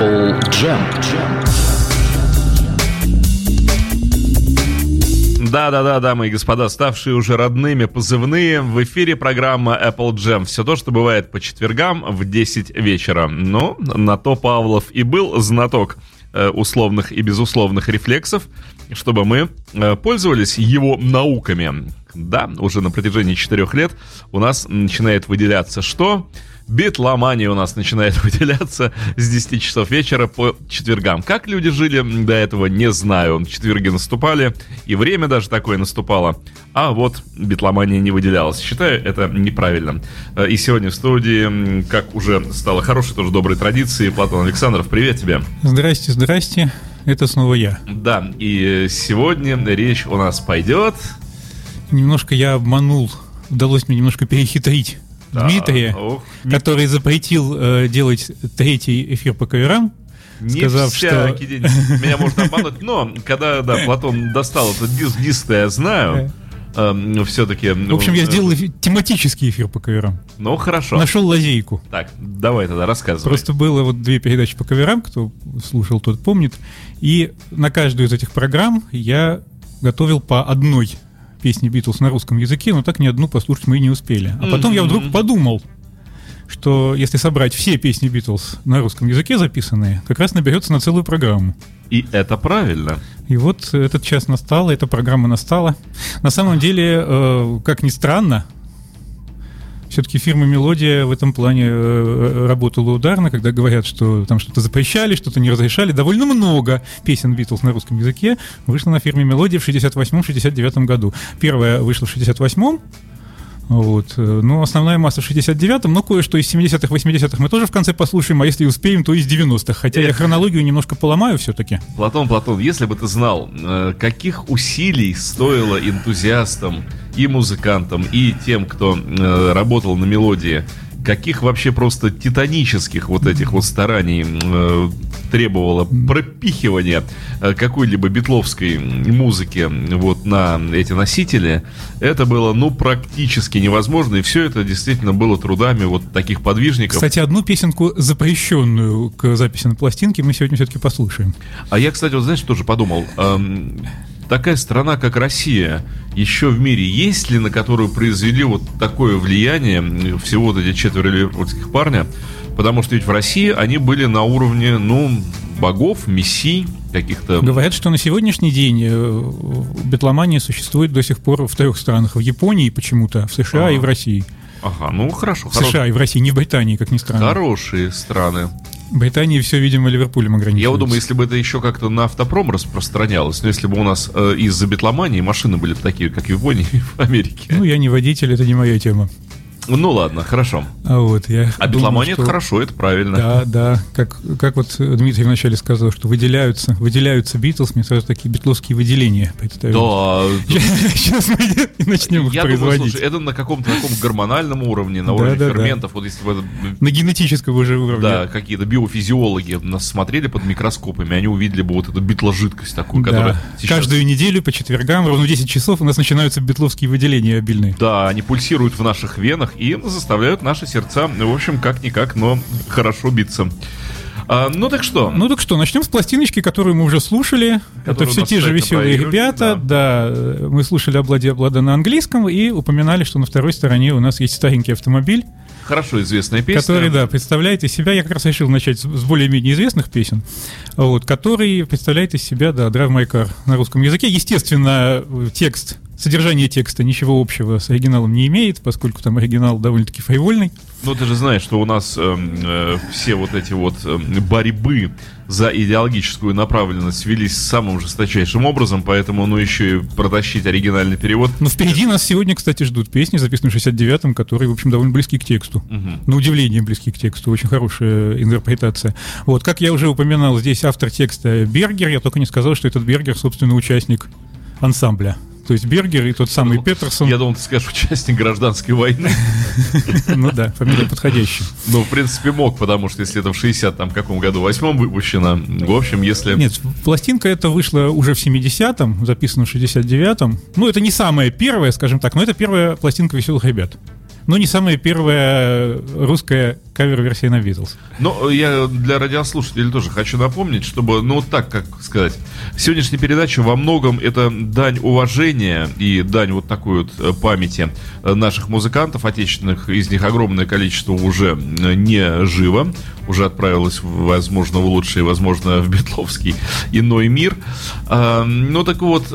Apple Jam. Да-да-да, дамы и господа, ставшие уже родными позывные, в эфире программа Apple Jam. Все то, что бывает по четвергам в 10 вечера. Ну, на то Павлов и был знаток э, условных и безусловных рефлексов, чтобы мы э, пользовались его науками. Да, уже на протяжении четырех лет у нас начинает выделяться что? Битломания у нас начинает выделяться с 10 часов вечера по четвергам. Как люди жили до этого, не знаю. Четверги наступали, и время даже такое наступало. А вот битломания не выделялась. Считаю это неправильно. Э, и сегодня в студии, как уже стало хорошей, тоже доброй традицией, Платон Александров, привет тебе. Здрасте, здрасте. Это снова я. Да, и сегодня речь у нас пойдет... Немножко я обманул. Удалось мне немножко перехитрить да. Дмитрия, Ох, который запретил э, делать третий эфир по каверам. Не сказав, что... день меня можно обмануть, но когда, да, Платон достал этот диск, диск я знаю, э, все-таки... В общем, я сделал эфир, тематический эфир по каверам. Ну, хорошо. Нашел лазейку. Так, давай тогда рассказывай. Просто было вот две передачи по каверам, кто слушал, тот помнит. И на каждую из этих программ я готовил по одной песни Битлз на русском языке, но так ни одну послушать мы и не успели. А потом mm-hmm. я вдруг подумал, что если собрать все песни Битлз на русском языке записанные, как раз наберется на целую программу. И это правильно. И вот этот час настал, эта программа настала. На самом деле, э, как ни странно, все-таки фирма «Мелодия» в этом плане э, э, работала ударно, когда говорят, что там что-то запрещали, что-то не разрешали. Довольно много песен Битлз на русском языке вышло на фирме «Мелодия» в 68-69 году. Первая вышла в 68-м, вот. Ну, основная масса в 69-м, но кое-что из 70-х, 80-х мы тоже в конце послушаем, а если успеем, то из 90-х. Хотя я хронологию немножко поломаю все-таки. Платон, Платон, если бы ты знал, каких усилий стоило энтузиастам и музыкантам, и тем, кто э, работал на мелодии, каких вообще просто титанических вот этих вот стараний э, требовало пропихивание э, какой-либо битловской музыки вот на эти носители, это было, ну, практически невозможно, и все это действительно было трудами вот таких подвижников. Кстати, одну песенку, запрещенную к записи на пластинке, мы сегодня все-таки послушаем. А я, кстати, вот знаешь, тоже подумал, эм, такая страна, как Россия, еще в мире есть ли, на которую произвели вот такое влияние всего вот эти четверо ливерпульских парня? Потому что ведь в России они были на уровне, ну, богов, мессий, каких-то... Говорят, что на сегодняшний день э, битломания существует до сих пор в трех странах. В Японии почему-то, в США а. и в России. Ага, ну хорошо. В США хорошо. и в России, не в Британии, как ни странно. Хорошие страны. Британии все, видимо, Ливерпулем ограничивается. Я вот думаю, если бы это еще как-то на автопром распространялось, но если бы у нас э, из-за битломании машины были такие, как в Японии и в Америке. Ну, я не водитель, это не моя тема. Ну ладно, хорошо. А вот я. А битломания что... это хорошо, это правильно. Да, да. Как, как вот Дмитрий вначале сказал, что выделяются, выделяются Битлз, мне сразу такие битловские выделения представляются. Да. Сейчас мы начнем Я производить. Думаю, слушай, это на каком-то таком гормональном уровне, на уровне ферментов. Вот если бы на генетическом уже уровне. Да, какие-то биофизиологи нас смотрели под микроскопами, они увидели бы вот эту битложидкость такую, которая сейчас... Каждую неделю по четвергам ровно 10 часов у нас начинаются битловские выделения обильные. Да, они пульсируют в наших венах и заставляют наши сердца, в общем, как-никак, но хорошо биться. А, ну так что? Ну так что, начнем с пластиночки, которую мы уже слушали. Это все те же веселые ребята. Да. да, мы слушали «Облади облада» на английском и упоминали, что на второй стороне у нас есть старенький автомобиль. Хорошо известная песня. Который, да, представляет из себя, я как раз решил начать с более-менее известных песен, вот, который представляет из себя, да, Drive My Car на русском языке. Естественно, текст Содержание текста ничего общего с оригиналом не имеет, поскольку там оригинал довольно-таки фривольный. Ну, ты же знаешь, что у нас э, э, все вот эти вот э, борьбы за идеологическую направленность велись самым жесточайшим образом, поэтому, ну, еще и протащить оригинальный перевод. Но впереди нас сегодня, кстати, ждут песни, записанные в 69-м, которые, в общем, довольно близки к тексту. Угу. На удивление близки к тексту, очень хорошая интерпретация. Вот, как я уже упоминал, здесь автор текста Бергер, я только не сказал, что этот Бергер, собственно, участник ансамбля то есть Бергер и тот самый Петерсон. Я думал, ты скажешь, участник гражданской войны. Ну да, фамилия подходящая. Ну, в принципе, мог, потому что если это в 60 там каком году, восьмом выпущено, в общем, если... Нет, пластинка эта вышла уже в 70-м, записана в 69-м. Ну, это не самая первая, скажем так, но это первая пластинка «Веселых ребят». Но не самая первая русская кавер-версия на Битлз. Но я для радиослушателей тоже хочу напомнить, чтобы, ну вот так, как сказать, сегодняшняя передача во многом это дань уважения и дань вот такой вот э, памяти э, наших музыкантов отечественных, из них огромное количество уже э, не живо, уже отправилось, возможно, в лучший, возможно, в Битловский иной мир. А, ну так вот,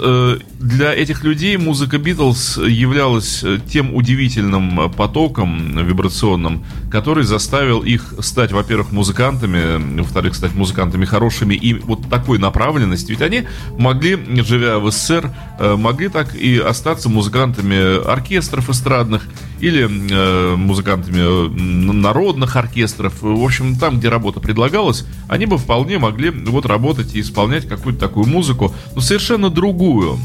для этих людей музыка Битлз являлась тем удивительным потоком вибрационным, который заставил их стать, во-первых, музыкантами, во-вторых, стать музыкантами хорошими и вот такой направленности. Ведь они могли, живя в СССР, э, могли так и остаться музыкантами оркестров эстрадных или э, музыкантами э, народных оркестров. В общем, там, где работа предлагалась, они бы вполне могли вот работать и исполнять какую-то такую музыку, но совершенно другую.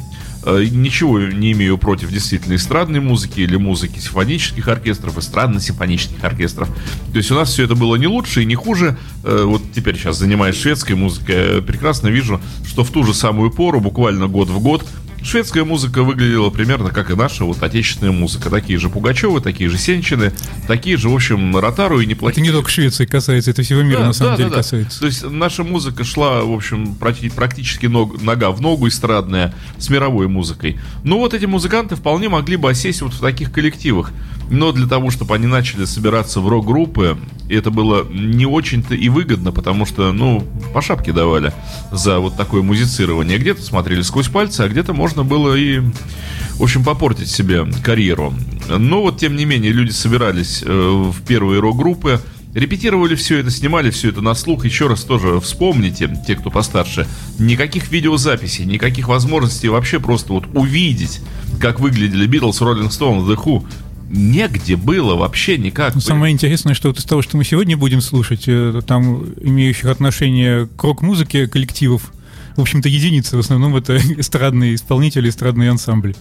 Э, ничего не имею против действительно эстрадной музыки или музыки симфонических оркестров, эстрадно-симфонических оркестров. То есть у нас все это было не лучше и не хуже. Э, вот теперь сейчас занимаюсь шведской музыкой, прекрасно вижу, что в ту же самую пору, буквально год в год, Шведская музыка выглядела примерно как и наша вот отечественная музыка. Такие же Пугачевы, такие же Сенчины, такие же, в общем, Ротару и неплохие. Это не только Швеции касается, это всего мира да, на самом да, деле да, касается. То есть наша музыка шла, в общем, практически ног, нога в ногу эстрадная с мировой музыкой. Но вот эти музыканты вполне могли бы осесть вот в таких коллективах. Но для того, чтобы они начали собираться в рок-группы, это было не очень-то и выгодно, потому что, ну, по шапке давали за вот такое музицирование. Где-то смотрели сквозь пальцы, а где-то можно было и, в общем, попортить себе карьеру. Но вот, тем не менее, люди собирались э, в первые рок-группы, Репетировали все это, снимали все это на слух. Еще раз тоже вспомните, те, кто постарше, никаких видеозаписей, никаких возможностей вообще просто вот увидеть, как выглядели Битлз, Роллинг Стоун, The Who негде было вообще никак. Ну, самое интересное, что вот из того, что мы сегодня будем слушать, э, там имеющих отношение к рок-музыке коллективов, в общем-то, единицы. В основном это эстрадные исполнители, эстрадные ансамбли,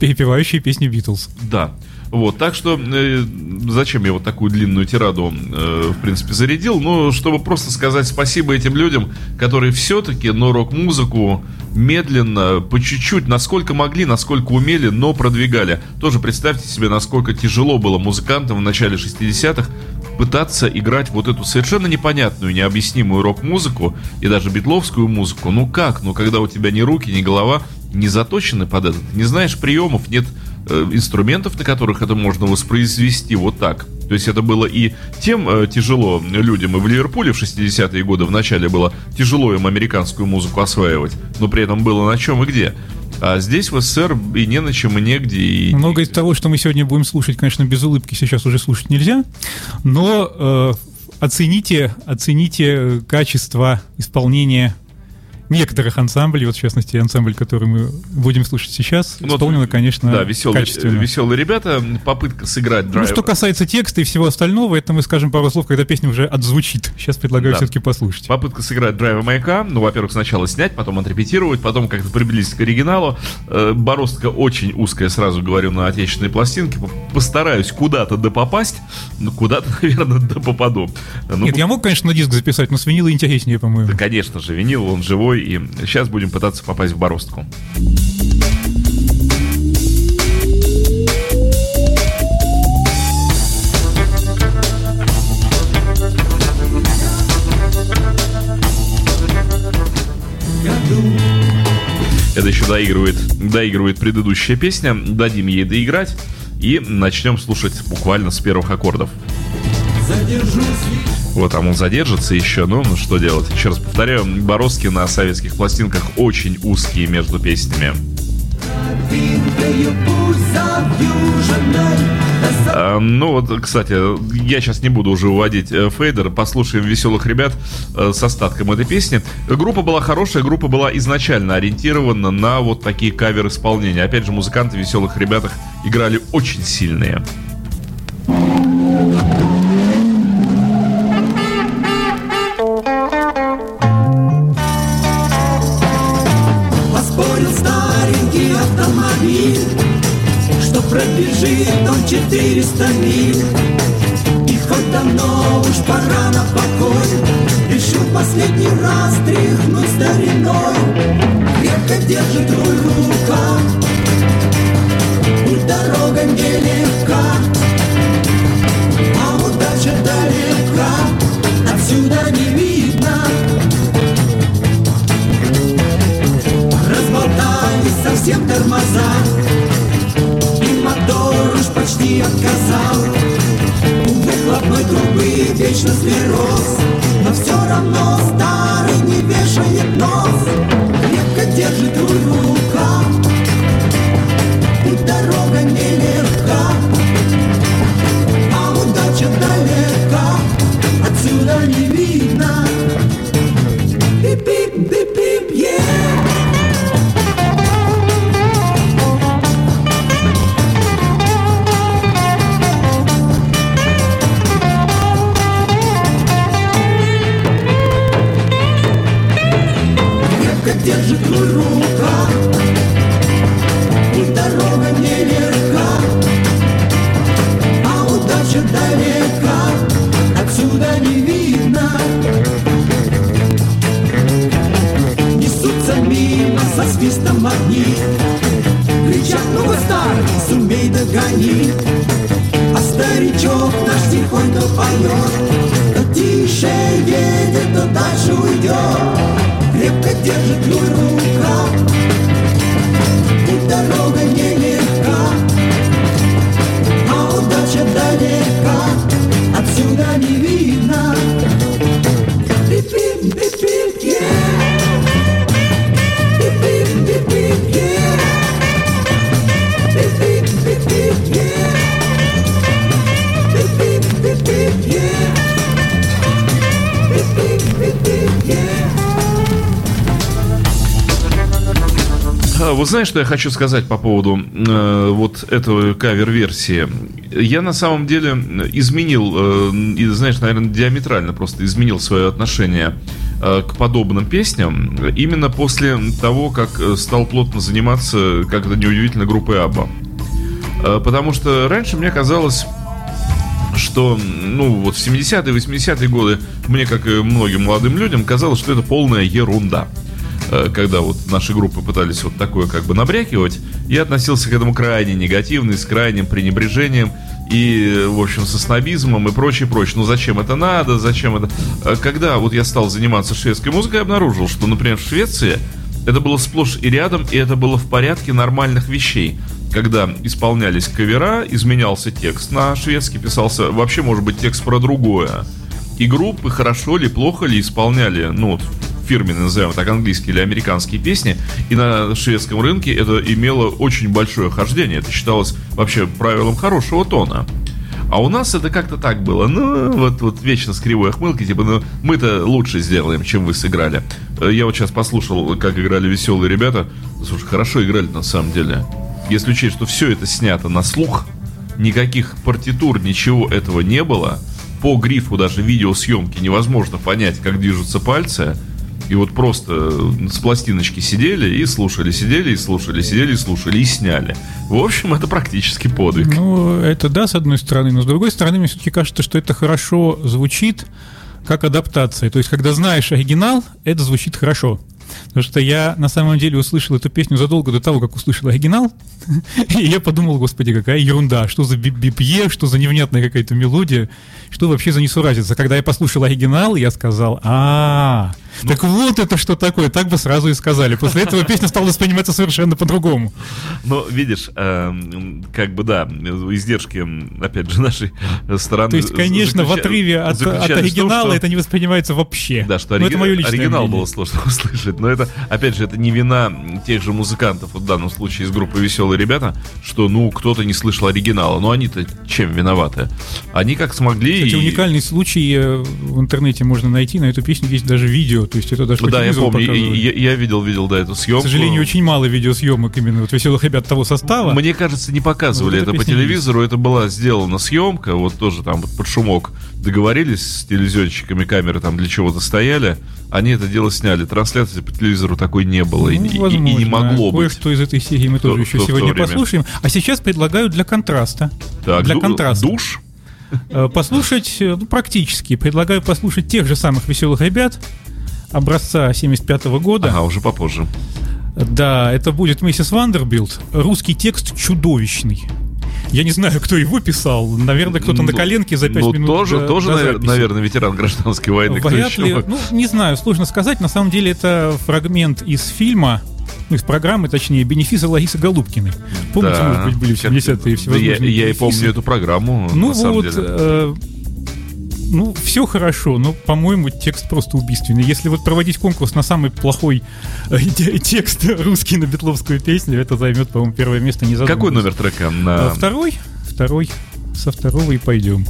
перепевающие песни Битлз. Да. Вот, так что э, зачем я вот такую длинную тираду, э, в принципе, зарядил? Ну, чтобы просто сказать спасибо этим людям, которые все-таки, но рок-музыку медленно, по чуть-чуть, насколько могли, насколько умели, но продвигали. Тоже представьте себе, насколько тяжело было музыкантам в начале 60-х пытаться играть вот эту совершенно непонятную, необъяснимую рок-музыку и даже битловскую музыку. Ну как? Ну когда у тебя ни руки, ни голова не заточены под это, ты не знаешь приемов, нет инструментов, на которых это можно воспроизвести вот так. То есть это было и тем э, тяжело людям, и в Ливерпуле в 60-е годы в начале было тяжело им американскую музыку осваивать, но при этом было на чем и где. А здесь в СССР и не на чем, и негде. И... Много из того, что мы сегодня будем слушать, конечно, без улыбки сейчас уже слушать нельзя, но э, оцените, оцените качество исполнения некоторых ансамблей, вот в частности ансамбль, который мы будем слушать сейчас, ну, исполнено, конечно, да, веселые, качественно. Веселые ребята, попытка сыграть драйв. Ну, что касается текста и всего остального, это мы скажем пару слов, когда песня уже отзвучит. Сейчас предлагаю да. все-таки послушать. Попытка сыграть драйва маяка, ну, во-первых, сначала снять, потом отрепетировать, потом как-то приблизить к оригиналу. Э, бороздка очень узкая, сразу говорю, на отечественной пластинке. Постараюсь куда-то допопасть, но куда-то, наверное, допопаду. Ну, Нет, я мог, конечно, на диск записать, но с винила интереснее, по-моему. Да, конечно же, винил, он живой, и сейчас будем пытаться попасть в бороздку. Это еще доигрывает, доигрывает предыдущая песня. Дадим ей доиграть и начнем слушать буквально с первых аккордов. Вот там он задержится еще, ну, ну что делать? Еще раз повторяю, бороздки на советских пластинках очень узкие между песнями. А, ну вот, кстати, я сейчас не буду уже уводить э, фейдер, послушаем веселых ребят э, с остатком этой песни. Группа была хорошая, группа была изначально ориентирована на вот такие кавер-исполнения. Опять же, музыканты в веселых ребятах играли очень сильные. Пробежит он 400 миль. И хоть давно уж пора на покой Решил последний раз тряхнуть стариной. Крепко держит руль в руках Путь дорога нелегка отказал У выхлопной трубы вечно склероз Но все равно старый не вешает нос. Крепко держит руль рука И дорога нелегка. А удача далека. Отсюда не видно. Вот знаешь, что я хочу сказать по поводу э, вот этого кавер-версии? Я на самом деле изменил, э, и, знаешь, наверное, диаметрально просто изменил свое отношение э, к подобным песням именно после того, как э, стал плотно заниматься, как это неудивительно, группой Абба. Э, Потому что раньше мне казалось, что, ну, вот в 70-е, 80-е годы мне, как и многим молодым людям, казалось, что это полная ерунда. Э, Когда вот наши группы пытались вот такое как бы набрякивать, я относился к этому крайне негативно, с крайним пренебрежением и, в общем, со снобизмом и прочее, прочее. Ну, зачем это надо, зачем это... Э, Когда вот я стал заниматься шведской музыкой, обнаружил, что, например, в Швеции это было сплошь и рядом, и это было в порядке нормальных вещей. Когда исполнялись кавера, изменялся текст на шведский, писался вообще, может быть, текст про другое. И группы хорошо ли, плохо ли исполняли, ну, фирменные, назовем так, английские или американские песни, и на шведском рынке это имело очень большое хождение. Это считалось вообще правилом хорошего тона. А у нас это как-то так было. Ну, вот, вот вечно с кривой охмылки, типа, ну, мы-то лучше сделаем, чем вы сыграли. Э, Я вот сейчас послушал, как играли веселые ребята. Слушай, хорошо играли на самом деле. Если учесть, что все это снято на слух, никаких партитур, ничего этого не было. По грифу даже видеосъемки невозможно понять, как движутся пальцы. И вот просто с пластиночки сидели и слушали, сидели и слушали, сидели и слушали и сняли. В общем, это практически подвиг. Ну, это да, с одной стороны, но с другой стороны, мне все-таки кажется, что это хорошо звучит как адаптация. То есть, когда знаешь оригинал, это звучит хорошо. Потому что я на самом деле услышал эту песню задолго до того, как услышал оригинал. И я подумал, господи, какая ерунда, что за бипье, что за невнятная какая-то мелодия, что вообще за несуразица. Когда я послушал оригинал, я сказал, а так вот это что такое, так бы сразу и сказали. После этого песня стала восприниматься совершенно по-другому. Но видишь, эм, как бы да, издержки, опять же, нашей стороны. То есть, конечно, в отрыве от, от в том, оригинала что- это не воспринимается вообще. Да, что ориги- это мое личное оригинал мнение. было сложно услышать. Но это, опять же, это не вина тех же музыкантов, вот в данном случае из группы «Веселые ребята», что, ну, кто-то не слышал оригинала. Но они-то чем виноваты? Они как смогли... Кстати, и- уникальный случай э, в интернете можно найти. На эту песню есть даже видео. То есть это даже Да, я помню, и- я, я видел, видел, да, эту съемку. К сожалению, очень мало видеосъемок именно вот веселых ребят того состава. Мне кажется, не показывали Вот это по телевизору, это была сделана съемка, вот тоже там вот под шумок договорились с телевизионщиками, камеры там для чего-то стояли, они это дело сняли. Трансляции по телевизору такой не было и, Ну, и- и возможно. не могло быть. Кое-что из этой серии мы то- тоже еще то- то сегодня время. послушаем. А сейчас предлагаю для контраста. Так, для ду- контраста. душ. Э, Послушать, э, ну, практически, предлагаю послушать тех же самых веселых ребят образца 75 года. Ага, уже попозже. Да, это будет миссис Вандербильт. Русский текст чудовищный. Я не знаю, кто его писал. Наверное, кто-то на Ну, коленке за 5 ну, минут. тоже, до- тоже до навер- наверное, ветеран гражданской войны. Вряд еще ли. бы. Ну, не знаю, сложно сказать. На самом деле это фрагмент из фильма, ну, из программы, точнее, «Бенефисы» Ларисы Голубкиной. Помните, Да. может быть, были в 70-е Да я, всевозможные я и бенефисы? помню эту программу, Ну на вот, э, ну, все хорошо, но, по-моему, текст просто убийственный. Если вот проводить конкурс на самый плохой э, текст русский на битловскую песню, это займет, по-моему, первое место не Какой номер трека? На... А, второй, второй, со второго и пойдем.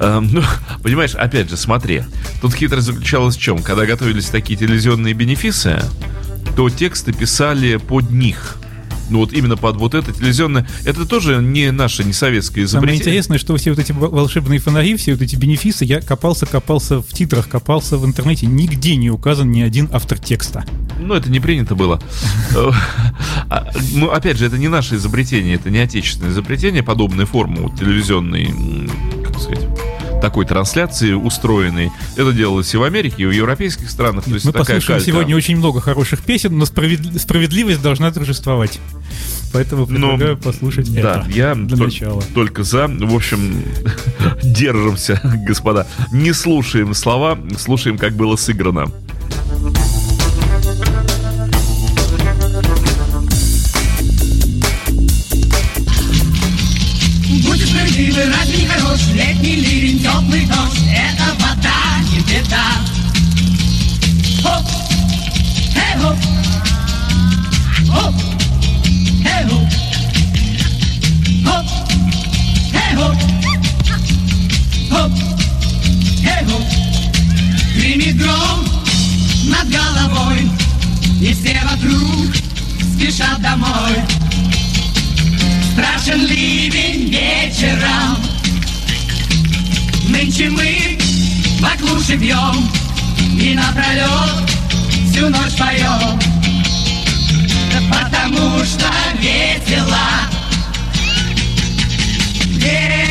Эм, ну, понимаешь, опять же, смотри, тут хитрость заключалась в чем? Когда готовились такие телевизионные бенефисы, то тексты писали под них. Ну вот именно под вот это телевизионное. Это тоже не наше, не советское изобретение. Самое интересное, что все вот эти волшебные фонари, все вот эти бенефисы, я копался, копался в титрах, копался в интернете, нигде не указан ни один автор текста. Ну, это не принято было. А, ну, опять же, это не наше изобретение, это не отечественное изобретение, подобной формы телевизионной, как сказать, такой трансляции устроенной. Это делалось и в Америке, и в европейских странах. То есть Мы послушаем сегодня очень много хороших песен, но справедливость должна торжествовать. Поэтому предлагаю ну, послушать да, это я для начала. Только за. В общем, держимся, господа. Не слушаем слова, слушаем, как было сыграно. Красивый, разве не хорош? Летний ливень, теплый дождь Это вода, не беда Хоп, эй, хоп Хоп, эй, хоп Хоп, эй, хоп Хоп, эй, хоп Гремит гром над головой И все вокруг спешат домой Страшен ливень вечером. Нынче мы баклуши бьем И напролет всю ночь поем. Потому что весело. Где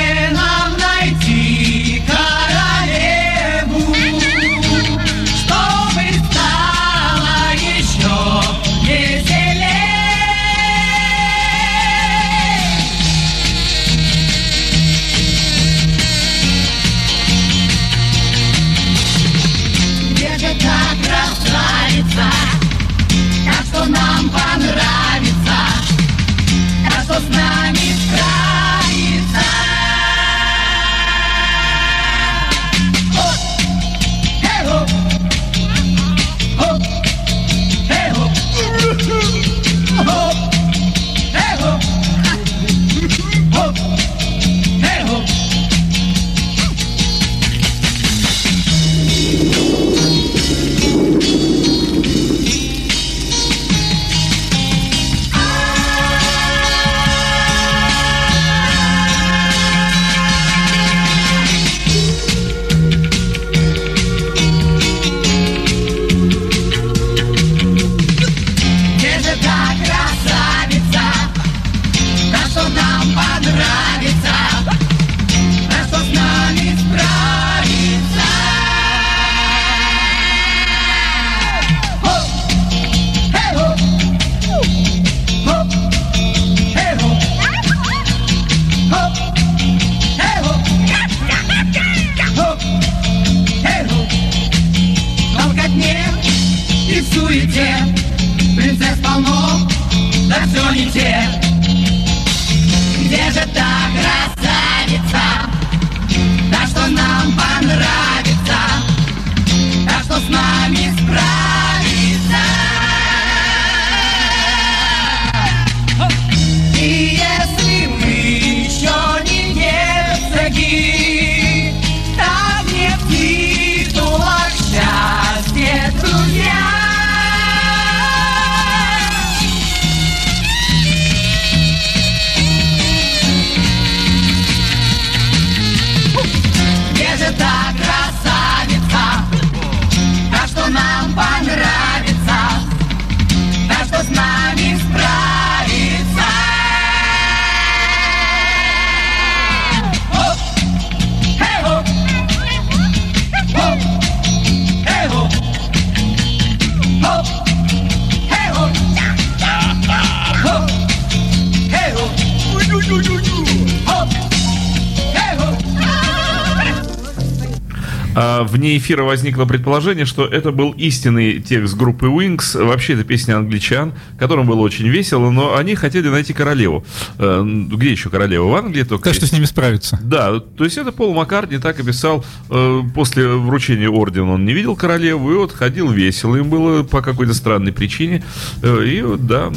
вне эфира возникло предположение, что это был истинный текст группы Wings. Вообще, это песня англичан, которым было очень весело, но они хотели найти королеву. Э, где еще королева? В Англии только. Так, что с ними справиться. Да, то есть это Пол Маккартни так описал. Э, после вручения ордена он не видел королеву, и вот ходил весело. Им было по какой-то странной причине. Э, и да,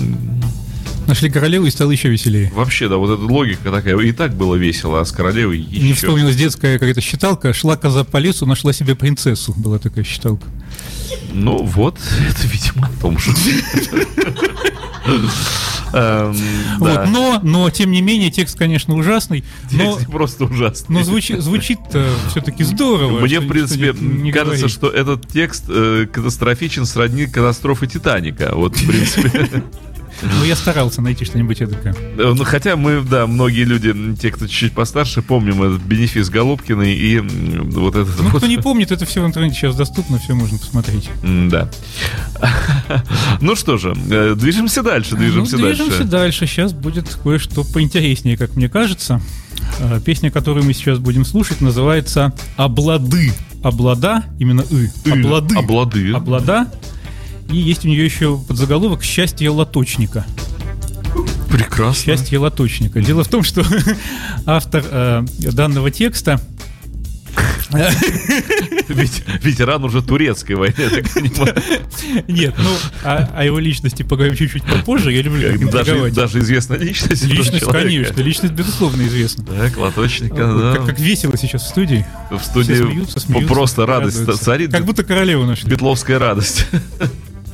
Нашли королеву и стало еще веселее. Вообще, да, вот эта логика такая. И так было весело, а с королевой еще. Не вспомнилась детская какая-то считалка. Шла коза по лесу, нашла себе принцессу. Была такая считалка. Ну вот, это, видимо, о том же. Эм, Вот, но, но, тем не менее, текст, конечно, ужасный. Но, просто ужасный. но звучит, звучит все-таки здорово. Мне, что в принципе, не- не кажется, говорит. что этот текст э, катастрофичен сродни катастрофы Титаника. Вот, в принципе. Ну, я старался найти что-нибудь эдакое. Э, Ну, хотя мы, да, многие люди, те, кто чуть-чуть постарше, помним этот бенефис Голубкиной и вот этот Ну, вот... кто не помнит, это все в интернете сейчас доступно, все можно посмотреть. Да. Ну что же, э, движемся дальше, движемся ну, движемся дальше. дальше. Сейчас будет кое-что поинтереснее, как мне кажется. Э, Песня, которую мы сейчас будем слушать, называется «Облады». Облада, именно «ы». Облады. Облады. Облада. И есть у нее еще подзаголовок «Счастье лоточника». Прекрасно. Счастье лоточника. Дело в том, что автор э, данного текста Ведь ветеран уже турецкой войны, я так понимаю. Нет, ну, о, о его личности поговорим чуть-чуть попозже. Я люблю Даже, известна личность. Личность, конечно, личность, безусловно, известна. Так, лоточника, да. Как, как весело сейчас в студии. В студии Все смеются, смеются, просто радость радуются. царит. Как будто королеву нашли. Бетловская радость.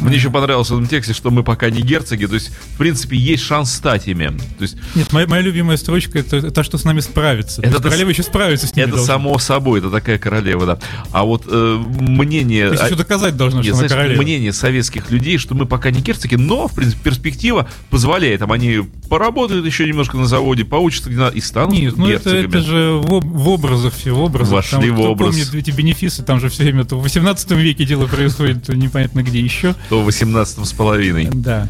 Мне еще понравилось в этом тексте, что мы пока не герцоги, то есть, в принципе, есть шанс стать ими. То есть, Нет, моя, моя любимая строчка это та, что с нами справится. То Это то- королева еще справится с ними. это должна. само собой, это такая королева, да. А вот э, мнение... То есть еще доказать должна, Нет, что знаешь, королева. мнение советских людей, что мы пока не герцоги, но, в принципе, перспектива позволяет. Там они поработают еще немножко на заводе, поучатся где и станут Нет, ну это, это же в, в образах все, в образах. Вошли Там, в образ. помнит эти бенефисы, там же все время, то в 18 веке дело происходит, то непонятно где еще. То 18 с половиной. Да.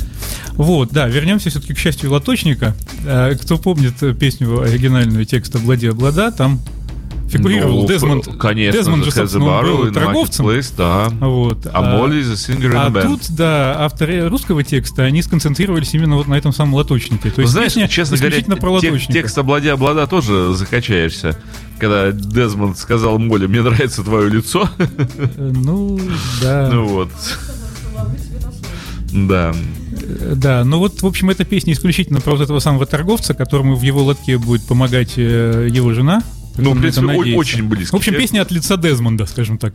Вот, да, вернемся все-таки к счастью лоточника. Э, Кто помнит э, песню оригинальную текста «Облади, облада», там фигурировал Ну, Дезмонд. Конечно, Дезмонд же, собственно, был торговцем. Да. Вот. А Молли the singer in А band. тут, да, авторы русского текста, они сконцентрировались именно вот на этом самом лоточнике. То Ну, есть знаешь, песня честно говоря, про тек- текст «Облади, облада» тоже закачаешься. Когда Дезмонд сказал Молли, мне нравится твое лицо. Э, Ну, да. Ну вот. Да. Э, Да, ну вот, в общем, эта песня исключительно про вот этого самого торговца, которому в его лотке будет помогать э, его жена. Ну, в принципе, о- очень близкий. В общем, песня от лица Дезмонда, скажем так.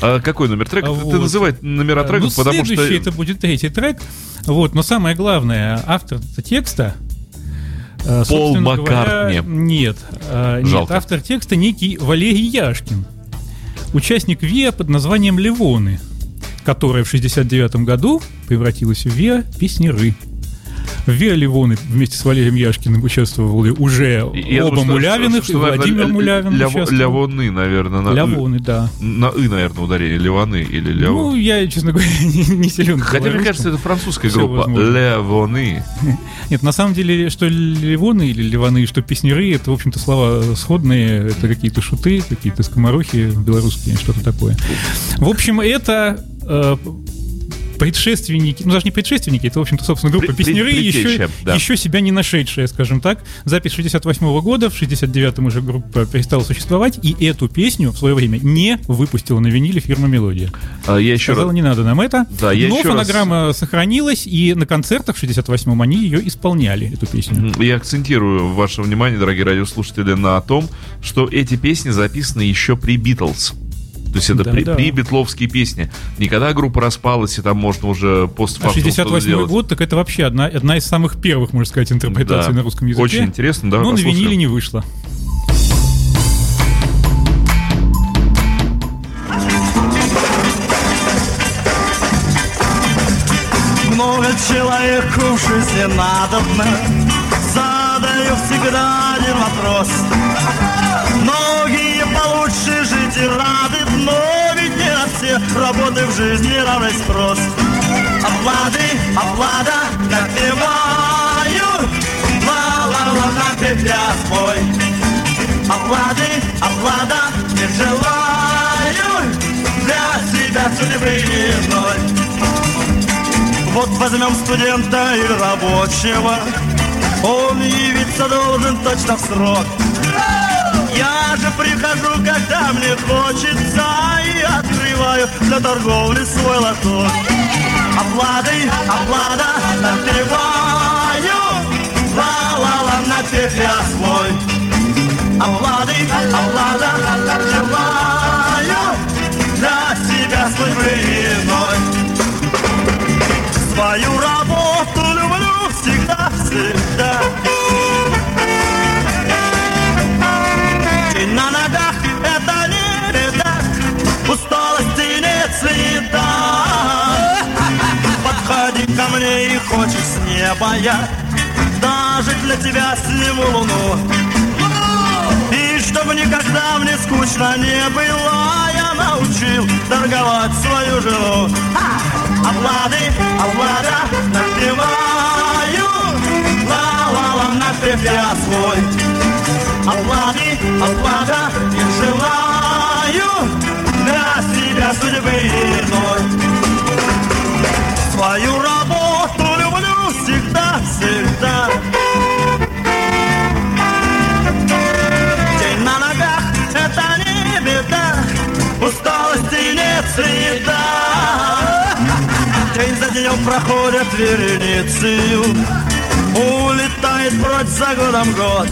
А какой номер трека? А Ты- вот. называй номера треков, ну, потому что... следующий это будет третий трек. Вот, но самое главное, автор текста. э, Пол Маккартни. говоря, Нет, э, нет, Жалко. автор текста некий Валерий Яшкин, участник ВИА под названием Ливоны, которая в 69 году превратилась в ВИА Песнеры. В ВИА Ливоны вместе с Валерием Яшкиным участвовали уже И- я оба думаю, Мулявиных, что- и что, наверное, Владимир ля- Мулявин ля- участвовал. Лявоны, наверное. На, Лявоны, да. На «и», наверное, ударение. Ливаны или Ну, Лявоны. я, честно говоря, не, не силен. Хотя, мне кажется, это французская группа. Лявоны. Нет, на самом деле, что ливоны или ливаны, что песнеры, это, в общем-то, слова сходные, это какие-то шуты, какие-то скоморохи белорусские, что-то такое. В общем, это э, предшественники, ну даже не предшественники, это, в общем-то, собственно, группа пред- песнеры, еще, да. еще себя не нашедшая, скажем так. Запись 68 года, в 69-м уже группа перестала существовать, и эту песню в свое время не выпустила на виниле фирма «Мелодия». А, Я еще Сказала, раз... не надо нам это. Да, я Но еще раз- фонограмма сохранилась, и на концертах в 68-м они ее исполняли, эту песню. Я акцентирую ваше внимание, дорогие радиослушатели, на том, что эти песни записаны еще при Битлз. То есть это Да, при, да. при битловские песни. Никогда группа распалась, и там можно уже А постфактум что-то 68 сделать. год, так это вообще одна, одна из самых первых, можно сказать, интерпретаций Да. на русском языке. Очень интересно, давай Но на послушаем. виниле не вышло. Много человеку в жизни надобно Задаю всегда один вопрос Многие получше и рады Но ведь не на все работы в жизни равный спрос. Оплаты, оплата, напеваю Ла-ла-ла, напевя свой Оплаты, оплата, не желаю. Себя судьбы иной. Вот возьмем студента или рабочего, он явиться должен точно в срок. Я же прихожу, когда мне хочется, и открываю для торговли свой лоток. Оплатой, оплата, открываю, хочешь с неба я, даже для тебя сниму луну. И чтобы никогда мне скучно не было, я научил торговать свою жену. Оплаты, оплата, напиваю, ла-ла-ла, напев я свой. Оплаты, оплата, не желаю для себя судьбы иной. Свою работу всегда. День на ногах — это не беда, усталости нет следа. День за днем проходят вереницею, улетает прочь за годом год.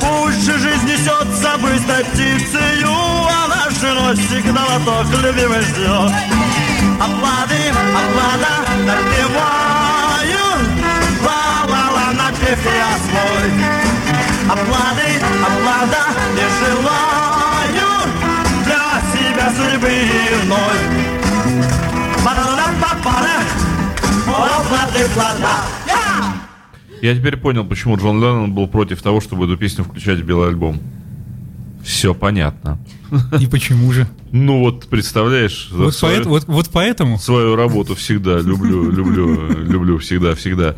Пусть же жизнь несется быстро птицею, а наш женой всегда лоток любимый ждет. Оплаты, оплата, напиваю, напев я свой. Оплаты, оплата, не желаю для себя судьбы иной. Пара-пара, оплаты, плата. Я теперь понял, почему Джон Леннон был против того, чтобы эту песню включать в белый альбом. Все понятно. И почему же? Ну вот, представляешь, Вот, свою, поэт- вот, вот поэтому свою работу всегда люблю, люблю, люблю всегда, всегда.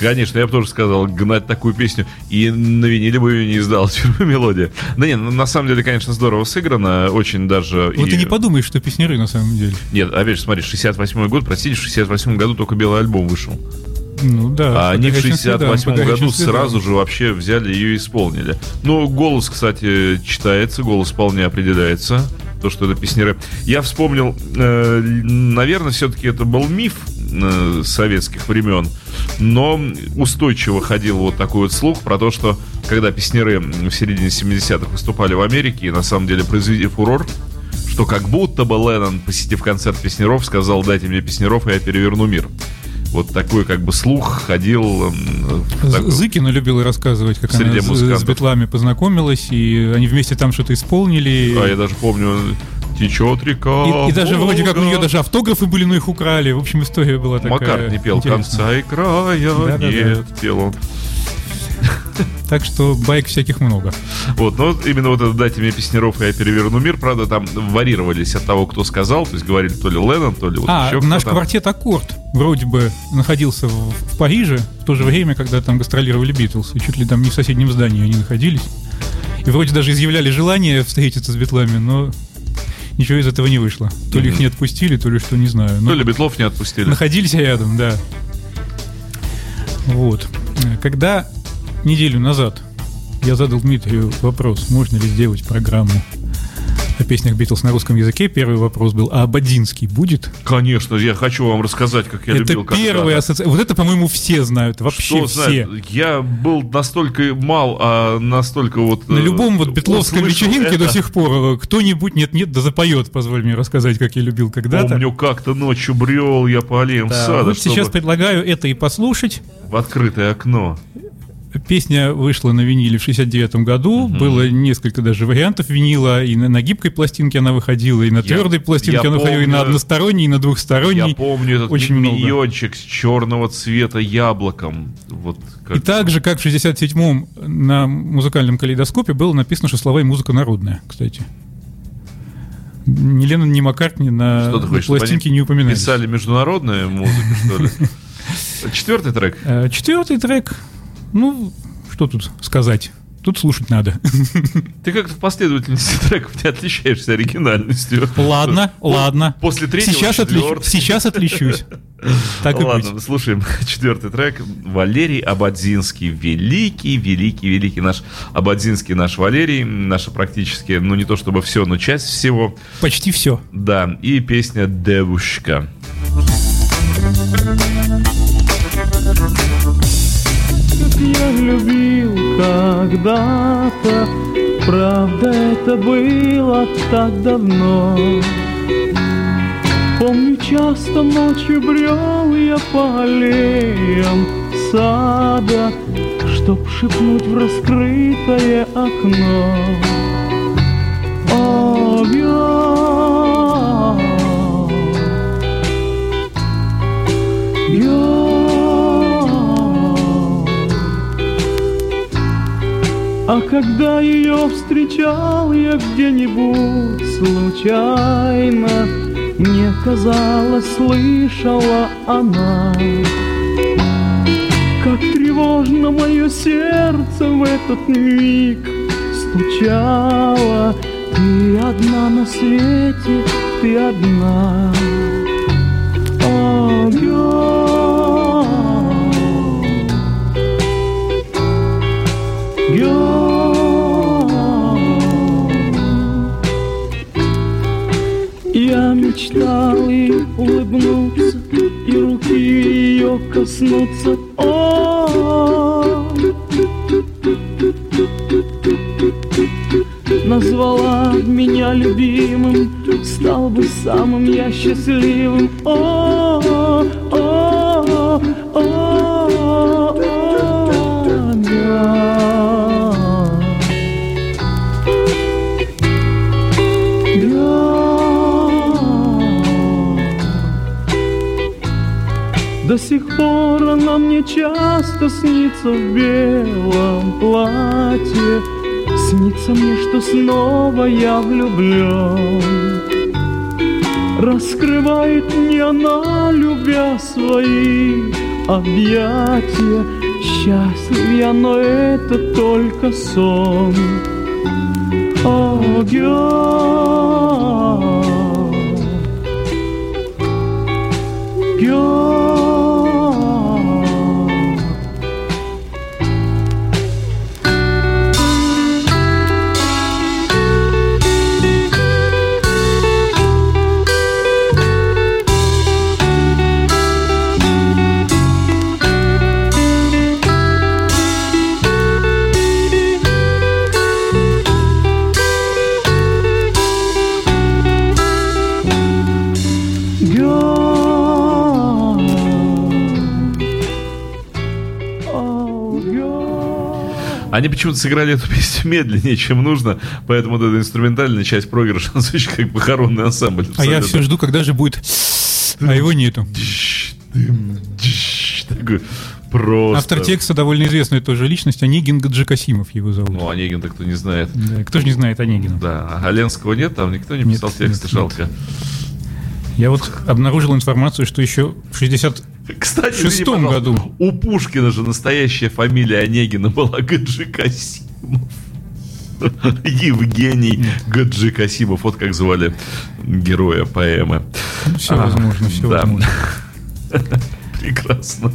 Конечно, я бы тоже сказал, гнать такую песню. И на виниле бы ее не издал, мелодия. Да нет, ну, на самом деле, конечно, здорово сыграно, очень даже... Вот и не подумаешь, что песняры на самом деле. Нет, опять же, смотри, 68 год, простите, в 68 году только белый альбом вышел. Ну да. А они в по горячим следам, 68 по горячим году сразу же вообще взяли ее и исполнили. Ну, голос, кстати, читается, голос вполне определяется. То, что это песнеры. Я вспомнил, э, наверное, все-таки это был миф э, советских времен, но устойчиво ходил вот такой вот слух про то, что когда песнеры в середине 70-х выступали в Америке и на самом деле произвели фурор, что как будто бы Леннон, посетив концерт песнеров, сказал, дайте мне песнеров, и я переверну мир. Вот такой как бы слух ходил. м, в З- таком- Зыкина любила рассказывать, как Среди она с- с, музыкантов. Бетлами познакомилась, и они вместе там что-то исполнили. А я даже помню, течет река. и, и даже вроде как у нее даже автографы были, но их украли. В общем, история была такая. Маккарт не пел интересная. конца и края, Да-да-да. нет, пел он. Так что байк всяких много. Вот, но именно вот это «Дайте мне песнеров, и я переверну мир», правда, там варьировались от того, кто сказал, то есть говорили то ли Леннон, то ли вот а, еще наш кто-то. квартет «Аккорд» вроде бы находился в, в Париже в то же время, когда там гастролировали Битлз. И чуть ли там не в соседнем здании они находились. И вроде даже изъявляли желание встретиться с Битлами, но ничего из этого не вышло. То ли их не отпустили, то ли что, не знаю. Но То ли Бетлов не отпустили. находились рядом, да. Вот. Когда неделю назад я задал Дмитрию вопрос, можно ли сделать программу о песнях Битлз на русском языке, первый вопрос был, а Абадинский будет? Конечно, я хочу вам рассказать, как я это любил первая когда-то. ассоциация. Вот это, по-моему, все знают, вообще Что все. знает, я был настолько мал, а настолько вот... На э, любом вот битловском вечеринке это. до сих пор э, кто-нибудь нет-нет да запоет, позволь мне рассказать, как я любил когда-то. Помню, как-то ночью брел я по аллеям Да, сада, вот сейчас чтобы предлагаю это и послушать. в открытое окно. Песня вышла на виниле в 69 году. Было несколько даже вариантов винила. И на, на гибкой пластинке она выходила, и на твердой пластинке я она выходила, и на односторонней, и на двухсторонней. Я помню этот Очень миньончик с черного цвета яблоком. Вот как... И так же, как в 67-м на музыкальном калейдоскопе было написано, что слова и музыка народная, кстати. Ни Леннон, ни Маккартни на, Что ты на хочешь, чтобы пластинке не упоминались. Писали международную музыку, что ли? Четвертый трек. Э, Четвертый трек. Ну, что тут сказать? тут слушать надо. Ты как-то в последовательности треков не отличаешься оригинальностью. Ладно, ладно. После третьего, Сейчас, четвертый. сейчас отличусь. Так и Ладно, быть. слушаем четвертый трек. Валерий Абадзинский. Великий, великий, великий наш Абадзинский, наш Валерий. Наша практически, ну не то чтобы все, но часть всего. Почти все. Да, и песня «Девушка». Как я любил когда-то, правда это было так давно. Помню, часто ночью брел я по аллеям сада, Чтоб шепнуть в раскрытое окно. О, А когда ее встречал я где-нибудь случайно, Мне казалось, слышала она, Как тревожно мое сердце в этот миг стучало. Ты одна на свете, ты одна. Мечтал ей улыбнуться и руки ее коснуться. О, назвала меня любимым, стал бы самым я счастливым. О, о, До сих пор она мне часто снится в белом платье. Снится мне, что снова я влюблен Раскрывает мне она, любя свои объятия. Счастлив я, но это только сон. О, Они почему-то сыграли эту песню медленнее, чем нужно, поэтому вот эта инструментальная часть проигрыша звучит как похоронный ансамбль. А я все жду, когда же будет... А его нету. Такой Просто. Автор текста довольно известная тоже личность, Онегин Гаджикасимов его зовут. Ну, Онегин-то кто не знает. Да, кто же не знает Онегина? Да, а Ленского нет, там никто не Нет, писал тексты, нет, жалко. Я вот обнаружил информацию, что еще в 60... Кстати, В шестом году. у Пушкина же настоящая фамилия Онегина была Гаджи Касимов. Евгений Гаджи Касимов, вот как звали героя поэмы. Все А, возможно, все да. возможно. Прекрасно.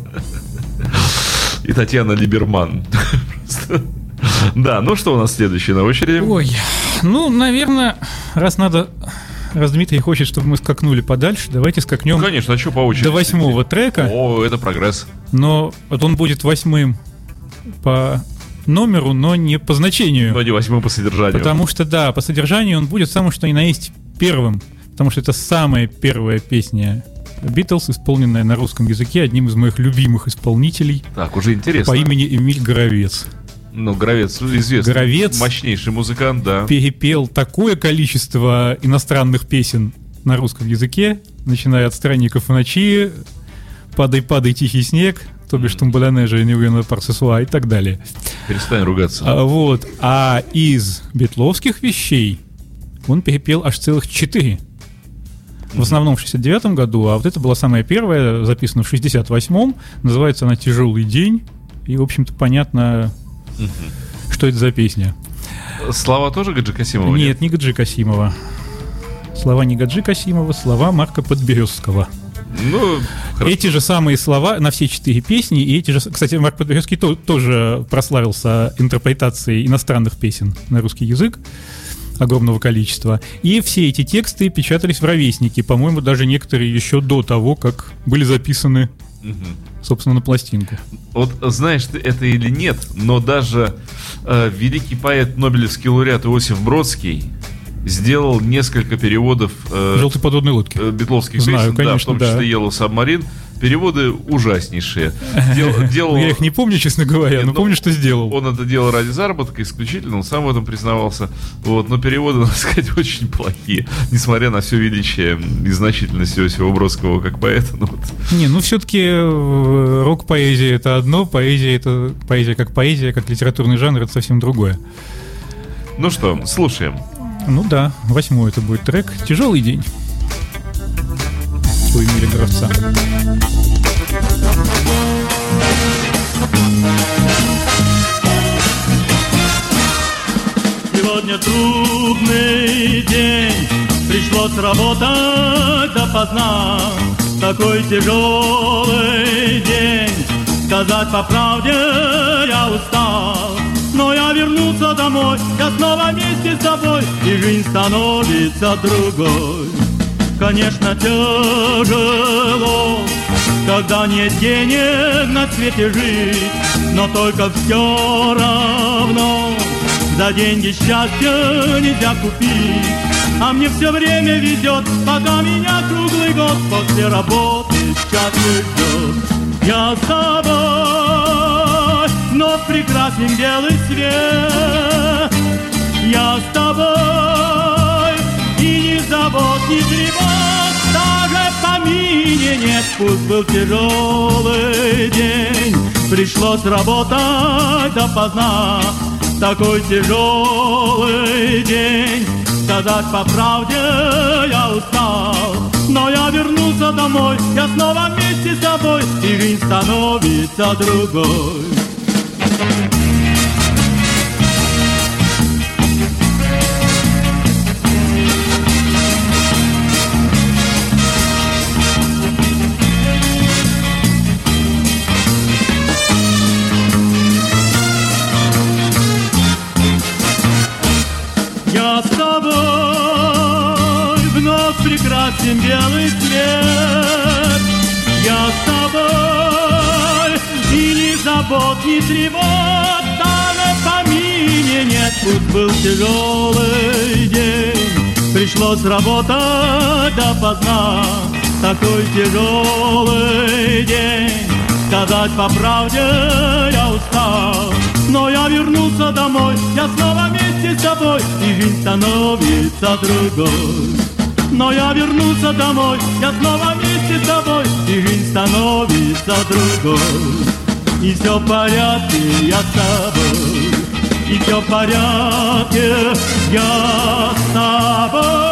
И Татьяна Либерман. Да, ну что у нас следующее на очереди? Ой, ну, наверное, раз надо... Раз Дмитрий хочет, чтобы мы скакнули подальше, давайте скакнем Ну, конечно, а что по очереди? до восьмого трека. О, это прогресс. Но вот он будет восьмым по номеру, но не по значению. Но не восьмым по содержанию. Потому что, да, по содержанию он будет самым что ни на есть первым. Потому что это самая первая песня Битлз, исполненная на русском языке одним из моих любимых исполнителей Так, уже интересно. по имени Эмиль Горовец. Ну, Гровец известный. Горовец. Мощнейший музыкант, да. Перепел такое количество иностранных песен на русском языке, начиная от «Странников в ночи», «Падай, падай, тихий снег», то бишь «Тумбалянежа, Невьена Парсесуа» и так далее. Перестань ругаться. А, вот. А из битловских вещей он перепел аж целых четыре. В основном в 69 году, а вот это была самая первая, записана в 68-м. Называется она «Тяжелый день». И, в общем-то, понятно, Что это за песня? Слова тоже Гаджи Касимова? Нет, не Гаджи Касимова. Слова не Гаджи Касимова, слова Марка Подберезского. Ну, хорошо. Эти же самые слова на все четыре песни, и эти же... Кстати, Марк Подберезский то- тоже прославился интерпретацией иностранных песен на русский язык огромного количества. И все эти тексты печатались в «Ровеснике», по-моему, даже некоторые еще до того, как были записаны, собственно, на пластинку. Вот знаешь ты это или нет, но даже э, великий поэт, Нобелевский лауреат Иосиф Бродский сделал несколько переводов э, «Желтой подводной лодки». э, битловских Знаю, песен, да, в конечно, том да. числе Yellow Submarine. Переводы ужаснейшие. Дел- делал, я их не помню, честно говоря, Нет, но ну, помню, что сделал. Он это делал ради заработка исключительно, он сам в этом признавался. Вот, но переводы, надо сказать, очень плохие, несмотря на все величие и значительность Иосифа Бродского как поэта. Ну, вот. Не, ну все-таки рок-поэзия это одно, поэзия это поэзия как поэзия, как литературный жанр это совсем другое. ну что, слушаем. Ну да, восьмой это будет трек. Тяжелый день. У Эмиля Гравца. Сегодня трудный день, пришлось работать допоздна. Такой тяжелый день, сказать по правде я устал. Но я вернулся домой, я снова вместе с тобой, и жизнь становится другой. Конечно, тяжело, когда нет денег на свете жить, но только все равно за деньги счастья нельзя купить. А мне все время везет, пока меня круглый год после работы счастлив ждет. Я с тобой, но прекрасен белый свет. Я с тобой, и ни забот, ни тревог, даже помине нет, пусть был тяжелый день, пришлось работать допоздна, такой тяжелый день, сказать по правде я устал, но я вернулся домой, я снова вместе с тобой, и жизнь становится другой. Прекрасен белый свет. Я с тобой и ни забот, ни тревог, даже помине нет. Пусть был тяжелый день, пришлось работать допоздна. Такой тяжелый день, сказать по правде я устал. Но я вернулся домой, я снова вместе с тобой, и жизнь становится другой. Но я вернулся домой, я снова вместе с тобой, и жизнь становится другой. И все в порядке, я с тобой, и все в порядке, я с тобой.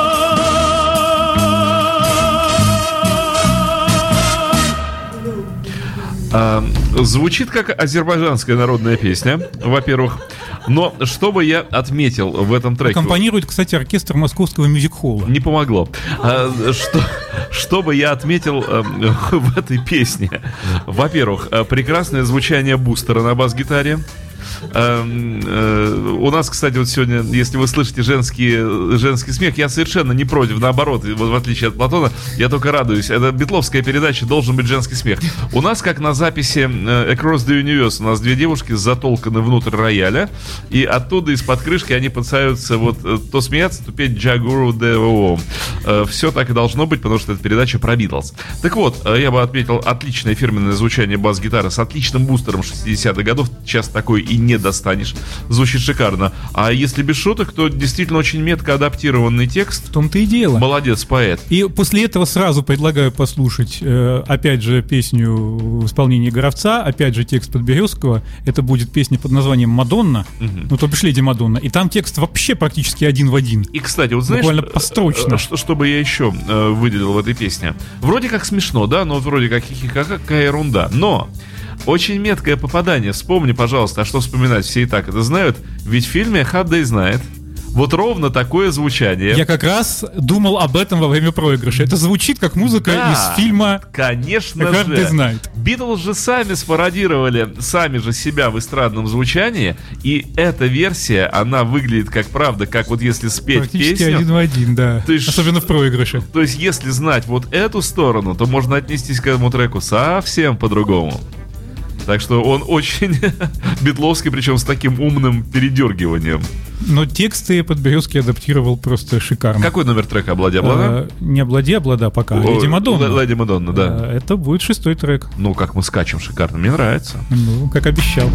А, звучит как азербайджанская народная песня, во-первых. Но что бы я отметил в этом треке? Аккомпанирует, кстати, оркестр московского мюзик-холла. Не помогло. А, что, что бы я отметил э, в этой песне? Во-первых, э, прекрасное звучание бустера на бас-гитаре. Эм, э, у нас, кстати, вот сегодня, если вы слышите женский, женский смех, я совершенно не против, наоборот, в отличие от Платона, я только радуюсь. Это битловская передача, должен быть женский смех. У нас, как на записи э, Across the Universe, у нас две девушки затолканы внутрь рояля, и оттуда из-под крышки они пытаются вот э, то смеяться, то петь Джагуру ДВО. Все так и должно быть, потому что эта передача про Битлз. Так вот, я бы отметил отличное фирменное звучание бас-гитары с отличным бустером 60-х годов. Сейчас такой и не достанешь. Звучит шикарно. А если без шуток, то действительно очень метко адаптированный текст. В том-то и дело. Молодец, поэт. И после этого сразу предлагаю послушать, э, опять же, песню в исполнении Горовца, опять же, текст Подберезского. Это будет песня под названием «Мадонна», ну, то бишь «Леди Мадонна». И там текст вообще практически один в один. И, кстати, вот знаешь, Буквально построчно. э, что, что бы я еще э, выделил в этой песне? Вроде как смешно, да, но вроде как хихи какая ерунда. Но Очень меткое попадание. Вспомни, пожалуйста, а что вспоминать, все и так это знают. Ведь в фильме Хаддей знает. Вот ровно такое звучание. Я как раз думал об этом во время проигрыша. Это звучит как музыка Да, из фильма Конечно «Каждый же. знает». Битлз же сами спародировали сами же себя в эстрадном звучании, и эта версия, она выглядит как правда, как вот если спеть Практически песню. один в один, да. Ты ж- Особенно в проигрыше. То есть, если знать вот эту сторону, то можно отнестись к этому треку совсем по-другому. Так что он очень битловский, причем с таким умным передергиванием. Но тексты Подберезки адаптировал просто шикарно. Какой номер трека «Облади, облада»? А, не облади, облада пока, а О, Леди Мадонна. Леди Мадонна, да. А, Это будет шестой трек. Ну, как мы скачем шикарно, мне нравится. Ну, как обещал.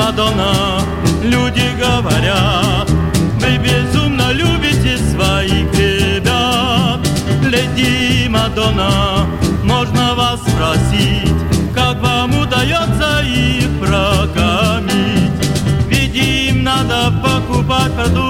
Мадонна, люди говорят, вы безумно любите своих ребят. Леди Мадонна, можно вас спросить, как вам удается их прокормить? Ведь им надо покупать продукты,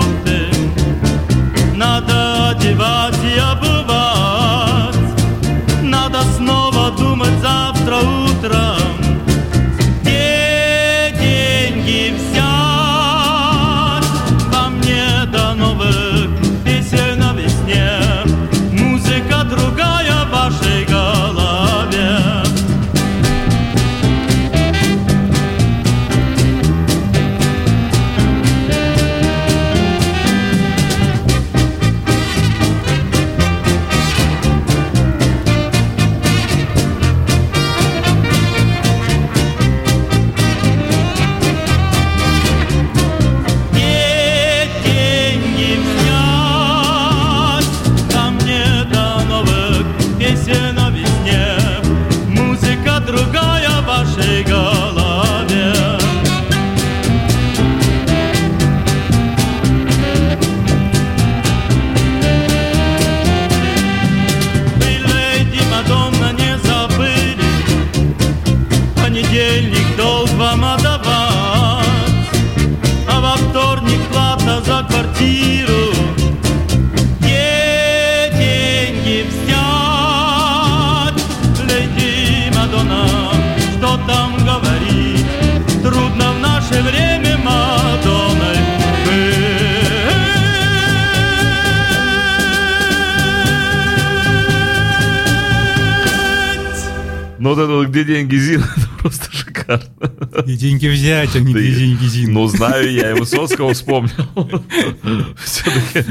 деньги взять, а не где деньги Зин. Ну, знаю я, и Высоцкого вспомнил. Все-таки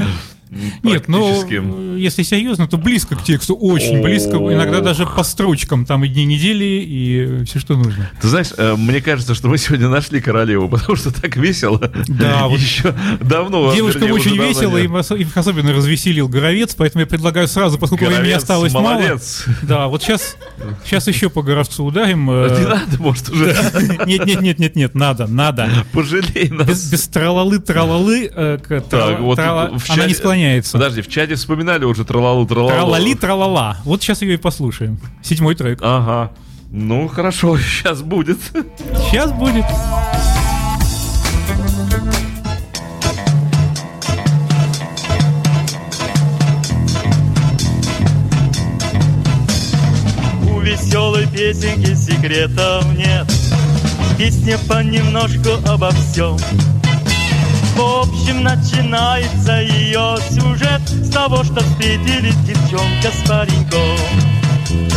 Нет, ну, если серьезно, то близко к тексту, очень близко. Иногда даже по строчкам, там и дни недели, и все, что нужно. Ты знаешь, э, мне кажется, что мы сегодня нашли королеву, потому что так весело. Да, вот Еще давно. Девушкам очень весело, им, их особенно развеселил Горовец, поэтому я предлагаю сразу, поскольку времени Горовец, осталось молодец. мало. Да, вот сейчас, сейчас еще по Горовцу ударим. Не э, надо, может, уже Нет, нет, нет, нет, нет, надо, надо. пожалей Без, нас. без тралалы, тралалы, э, трала- Так, вот трала- в она не склоняется. Подожди, в чате вспоминали уже тралалу тралалу. Тралали, тралала. Вот сейчас ее и послушаем. Седьмой трек. Ага. Ну, хорошо, сейчас будет. Сейчас будет. У веселой песенки секретов нет Песня понемножку обо всем В общем, начинается ее сюжет С того, что встретились девчонка с пареньком.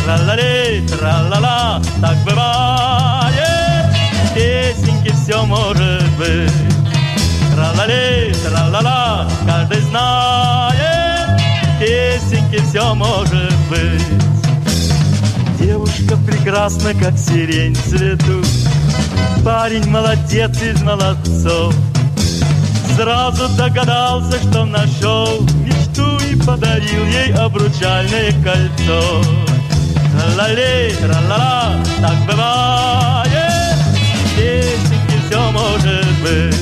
Тра-ла-лей, тра-ла-ла, так бывает. В песенке все может быть. Тра-ла-лей, тра-ла-ла, каждый знает. В песенке все может быть. Девушка прекрасна, как сирень в цвету. Парень молодец из молодцов Сразу догадался, что нашел мечту И подарил ей обручальное кольцо. Тра-ла-лей, тра-ла-ла, так бывает. В все может быть.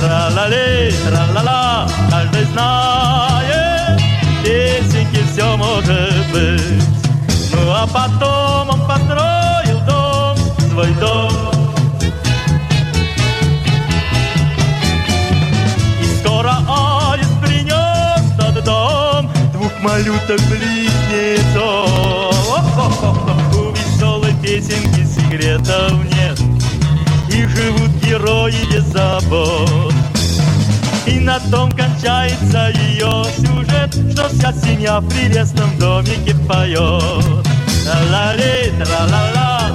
Тра-ла-лей, тра-ла-ла, каждый знает. В все может быть. Ну а потом он построил дом, свой дом малюток близнецов. У веселой песенки секретов нет, и живут герои без забот. И на том кончается ее сюжет, что вся семья в прелестном домике поет. Ла-ла-ли, тра-ла-ла,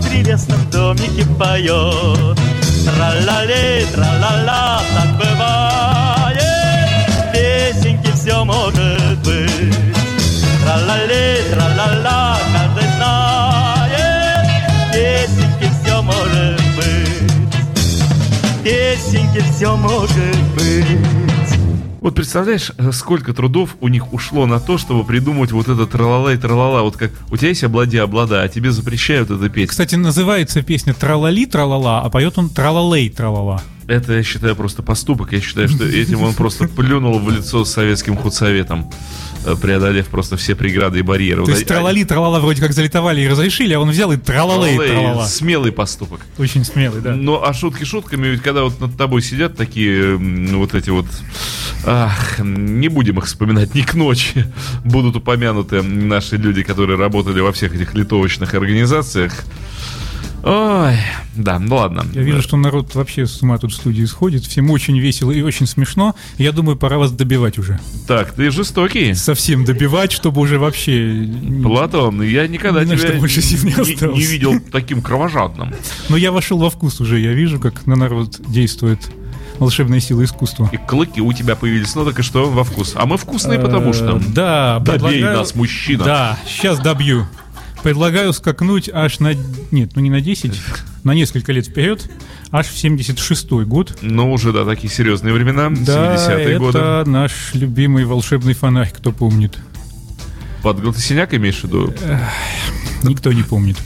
в прелестном домике поет. Тра-ла-ли, тра-ла-ла, так бывает. Песенки все может быть. Тра-ла-ли, тра-ла-ла, каждый знает. Песенки все может быть. Песенки все может быть представляешь, э, сколько трудов у них ушло на то, чтобы придумать вот это тралала и тралала. Вот как у тебя есть облади-облада, а тебе запрещают это петь. Кстати, называется песня «Тралали, тралала», а поет он «Тралалей, тралала». Это, я считаю, просто поступок. Я считаю, что этим он просто плюнул в лицо советским худсоветом, преодолев просто все преграды и барьеры. То есть Вот, «Тралали, тралала» вроде как залетовали и разрешили, а он взял и «Тралалей, тралала». Смелый поступок. Очень смелый, да. Ну, а шутки шутками, ведь когда вот над тобой сидят такие, ну, вот эти вот, ах, не будем их вспоминать, ни к ночи будут упомянуты наши люди, которые работали во всех этих литовочных организациях. Ой, да, ну ладно. Я вижу, что народ вообще с ума тут в студии сходит. Всем очень весело и очень смешно. Я думаю, пора вас добивать уже. Так, ты жестокий. Совсем добивать, чтобы уже вообще... Платон, я никогда Ни на тебя больше сил не не, осталось. не видел таким кровожадным. Но я вошел во вкус уже. Я вижу, как на народ действует волшебная сила искусства. И клыки у тебя появились, ну так и что, во вкус. А мы вкусные, потому что... Э, Да, Добей предлагаю- нас, мужчина. Да, сейчас добью. Предлагаю скакнуть аж на... Нет, ну не на 10, на несколько лет вперед, аж в 76-й год. Ну, уже, да, такие серьезные времена, Да, 70-е это годы. наш любимый волшебный фонарь, кто помнит. Под Галтасиняк имеешь в виду? Никто не помнит.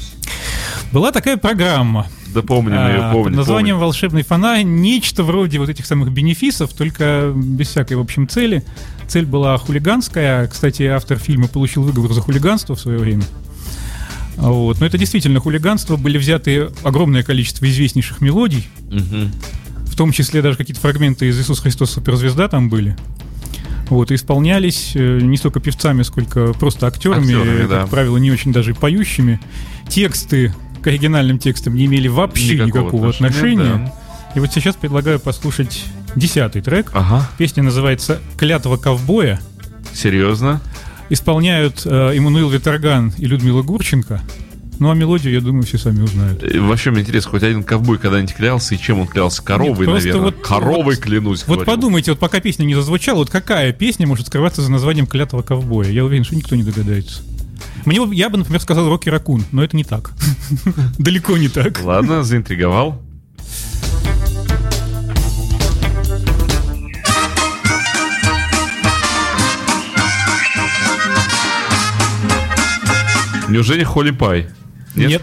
Была такая программа Да помним ее, а, помним. под названием «Волшебный фонарь». Нечто вроде вот этих самых бенефисов, только без всякой, в общем, цели. Цель была хулиганская. Кстати, автор фильма получил выговор за хулиганство в свое время. Вот. Но это действительно хулиганство. Были взяты огромное количество известнейших мелодий, Мгм. в том числе даже какие-то фрагменты из «Иисус Христос Суперзвезда» там были. Вот, и исполнялись э, не столько певцами, сколько просто актерами, Актерами, да. как правило, не очень даже поющими. Тексты к оригинальным текстам не имели вообще никакого, отношения. И вот сейчас предлагаю послушать десятый трек. Ага, Песня называется «Клятва ковбоя». серьезно. Исполняют э, Эммануил Виторган и Людмила Гурченко. Ну а мелодию, я думаю, все сами узнают. Э, Вообще мне интересно, хоть один ковбой когда-нибудь клялся, и чем он клялся? Коровой, Нет, наверное. вот- Коровой вот- клянусь, Вот говорил. подумайте, вот пока песня не зазвучала, вот какая песня может скрываться за названием «Клятва ковбоя»? Я уверен, что никто не догадается. Мне, я бы, например, сказал «Рокки Ракун», но это не так. Далеко не так. Ладно, заинтриговал. Неужели Холли Пай? Нет.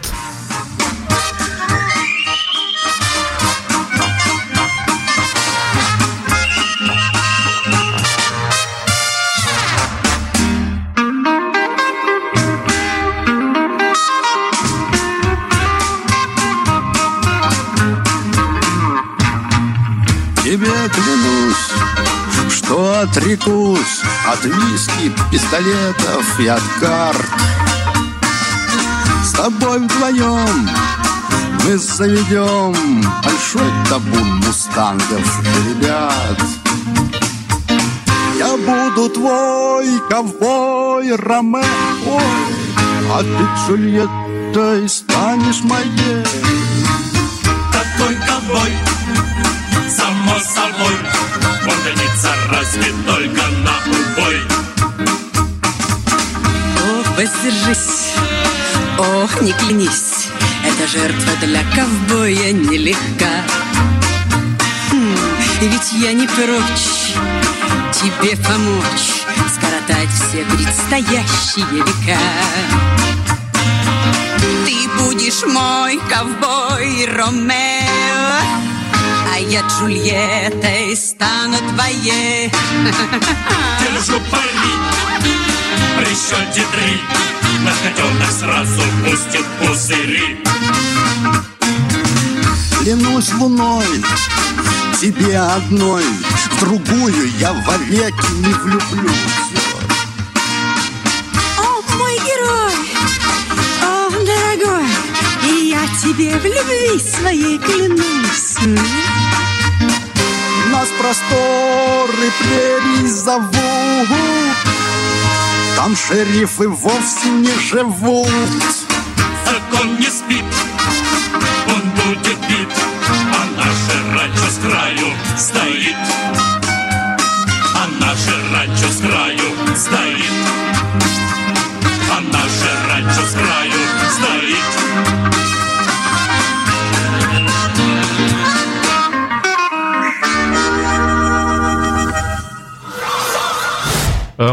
Тебе клянусь, что отрекусь от виски, пистолетов и от карт. Тобой вдвоем мы заведем большой табун мустангов и ребят. Я буду твой ковбой Роме, ой, а ты Джульеттой станешь моей. Такой ковбой, само собой Он гонится разве только на убой Ох, воздержись, ох, не клянись Эта жертва для ковбоя нелегка. Хм, ведь я не прочь тебе помочь Скоротать все предстоящие века. Ты будешь мой ковбой Ромео, а я Джульеттой стану твоей. Держу пари При счете три Наш котенок сразу пустит пузыри Клянусь луной, тебе одной, в другую я вовеки не влюблюсь. О, мой герой! О, дорогой! И я тебе в любви своей клянусь. Нас просторы прерий зовут, там шерифы вовсе не живут. Закон не спит Он будет бит А наше ранчо с краю стоит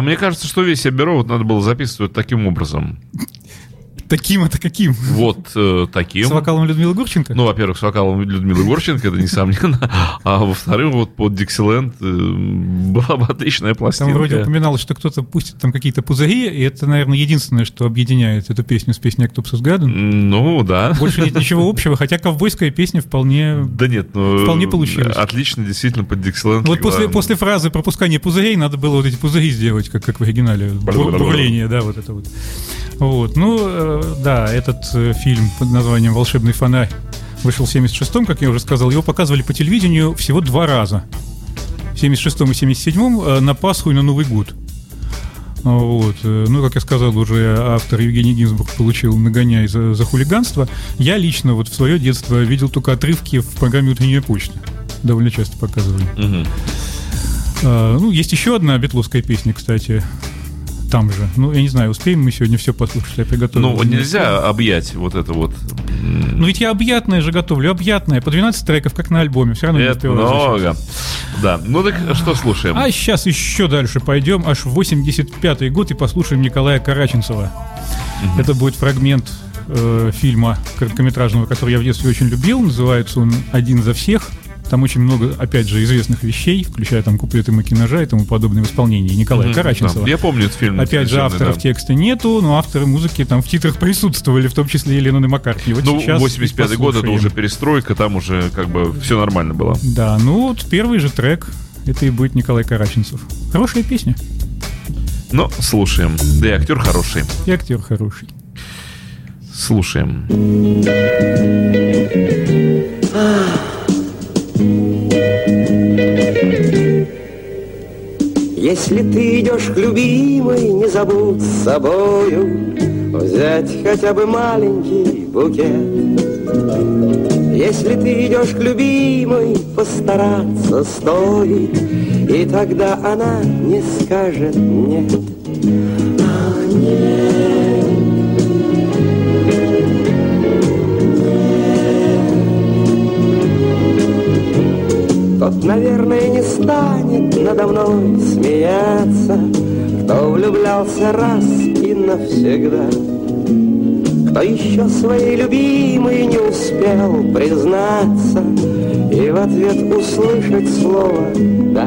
Мне кажется, что весь вот надо было записывать таким образом. Таким это каким? Вот э, таким. С вокалом Людмилы Гурченко? Ну, во-первых, с вокалом Людмилы Горченко, это несомненно. А во-вторых, вот под Диксиленд э, была бы отличная Там пластинка. вроде упоминалось, что кто-то пустит там какие-то пузыри, и это, наверное, единственное, что объединяет эту песню с песней «Octopus Garden». Ну, да. Больше нет ничего общего, хотя ковбойская песня вполне... Да нет, ну... Вполне получилось. Отлично, действительно, под Диксиленд. Вот после, после фразы пропускания пузырей надо было вот эти пузыри сделать, как, как в оригинале. Бур- Бурление, да, вот это вот. Вот, ну, э, да, этот э, фильм под названием «Волшебный фонарь» вышел в 76-м, как я уже сказал. Его показывали по телевидению всего два раза. В 76-м и 77-м э, на Пасху и на Новый год. Вот. Ну, как я сказал, уже автор Евгений Гинзбург получил нагоняй за, за хулиганство. Я лично вот в свое детство видел только отрывки в программе «Утренняя почта». Довольно часто показывали. Мгм. А, ну, есть еще одна бетловская песня, кстати, там же. Ну, я не знаю, успеем мы сегодня все послушать, я приготовил. Ну, нельзя объять вот это вот. Ну, ведь я объятное же готовлю, объятное, по 12 треков, как на альбоме, все равно не Это успеваю зачем. много. Да. Ну так что слушаем? А сейчас еще дальше пойдем, аж в 85-й год и послушаем Николая Караченцева. Это будет фрагмент э, фильма короткометражного, который я в детстве очень любил. Называется он «Один за всех». Там очень много, опять же, известных вещей, включая там куплеты Макинажа и тому подобное в исполнении Николая Мгм, Караченцева. да. Я помню этот фильм. Опять же, авторов да. текста нету, но авторы музыки там в титрах присутствовали, в том числе и Леннон и Маккартни. Вот Ну, сейчас 85-й год это уже перестройка, там уже как бы все нормально было. Да, ну вот первый же трек, это и будет Николай Караченцев. Хорошая песня, Но слушаем. Да и актер хороший. и актер хороший. Слушаем. Если ты идешь к любимой, не забудь с собою Взять хотя бы маленький букет. Если ты идешь к любимой, постараться стоит И тогда она не скажет нет Ах, нет Тот, наверное, не станет надо мной смеяться, Кто влюблялся раз и навсегда, Кто еще своей любимой не успел признаться И в ответ услышать слово «да».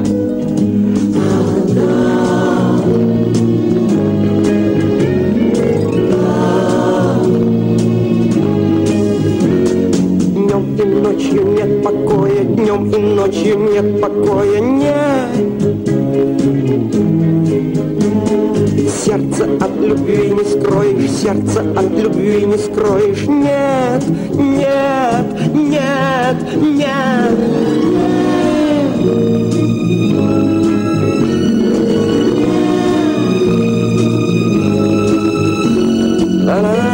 Днем и ночью нет покоя, днем и ночью нет покоя, нет. Сердце от любви не скроешь, сердце от любви не скроешь, нет, нет, нет, нет. А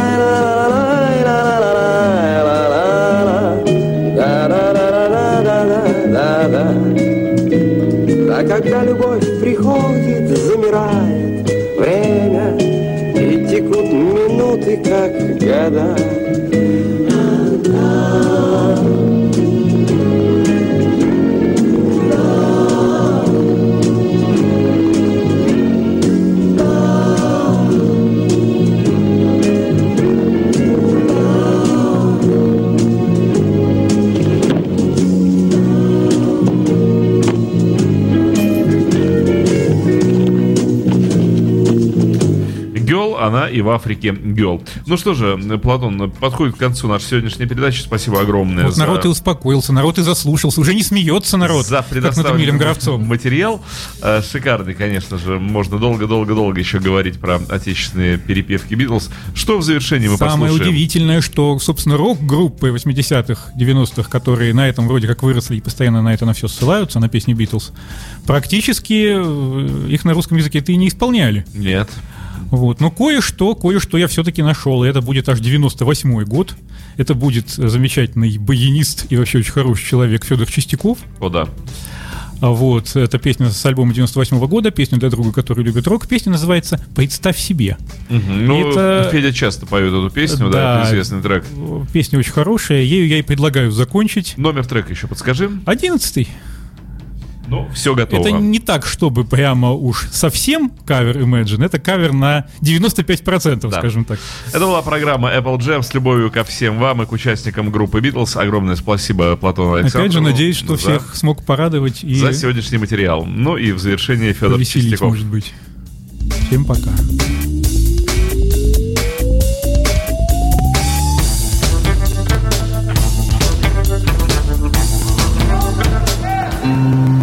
nada. она и в Африке Гел. Ну что же, Платон, подходит к концу наша сегодняшняя передача. Спасибо огромное Вот за, народ и успокоился, народ и заслушался, уже не смеется народ, за Эмилем Гравцом. материал. Э, Шикарный, конечно же. Можно долго-долго-долго еще говорить про отечественные перепевки Битлз. Что в завершении мы Самое послушаем? удивительное, что, собственно, рок-группы 80-х, 90-х, которые на этом вроде как выросли и постоянно на это на все ссылаются, на песни Битлз, практически э, их на русском языке-то и не исполняли. Нет. Вот. Но кое-что, кое-что я все-таки нашел, и это будет аж 98-й год. Это будет замечательный баянист и вообще очень хороший человек Федор Чистяков. О, да. А Вот, это песня с альбома 98 года, песня для друга, который любит рок. Песня называется «Представь себе». Мгм. Ну, Это- Федя часто поет эту песню, да, Да. это известный трек. Песня очень хорошая, ею я и предлагаю закончить. Номер трека еще подскажи. Одиннадцатый. Ну, все готово. Это не так, чтобы прямо уж совсем кавер Imagine, это кавер на 95%, Да. скажем так. Это была программа Apple Jam с любовью ко всем вам и к участникам группы Beatles. Огромное спасибо Платону Александрову. Опять же, надеюсь, что за- всех смог порадовать и За сегодняшний материал. Ну и в завершение Федор Чистяков. может быть. Всем пока. Imagine